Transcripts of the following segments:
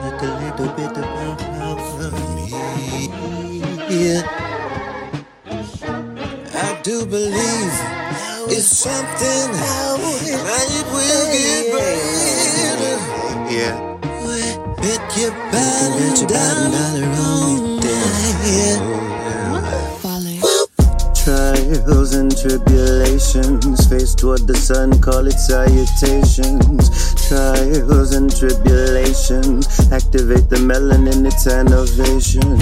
said a little bit about how me. Yeah. I do believe it's something it will get better. Yeah. Bet your bottom dollar on me. Oh, yeah. Trials and tribulations, face toward the sun, call it salutations. Trials and tribulations, activate the melanin, it's innovation.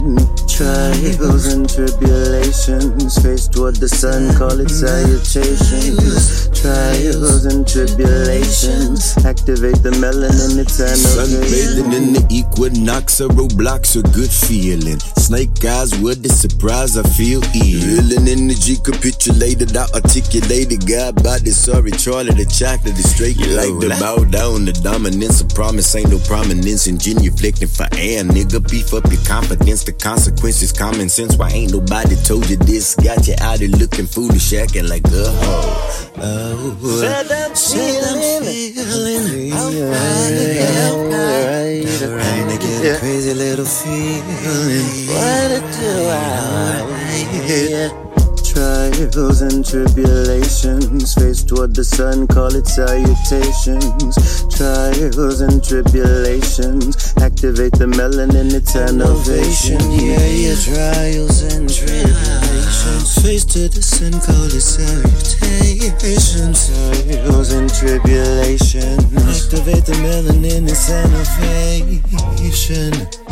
Trials and tribulations, face toward the sun, call it salutations. Trials and tribulations, activate the melanin, it's Sunbathing in the equinox, a Roblox, a good feeling. Snake eyes with the surprise, I feel ill. Real energy capitulated, I articulated. God body, sorry, Charlie, the chocolate is straight. You like the bow down, the dominance of promise ain't no prominence in genuflecting for air. Nigga, beef up your confidence, the consequences common sense. Why ain't nobody told you this? Got you out here looking foolish, acting like a hoe. Trying to get a crazy little feeling. What do? Alright. Trials and tribulations, face toward the sun, call it salutations. Trials and tribulations, activate the melanin, it's innovation. Yeah, yeah, trials and tribulations. Face to the sun, call it salutations. And tribulations. Activate the melanin, it's innovation.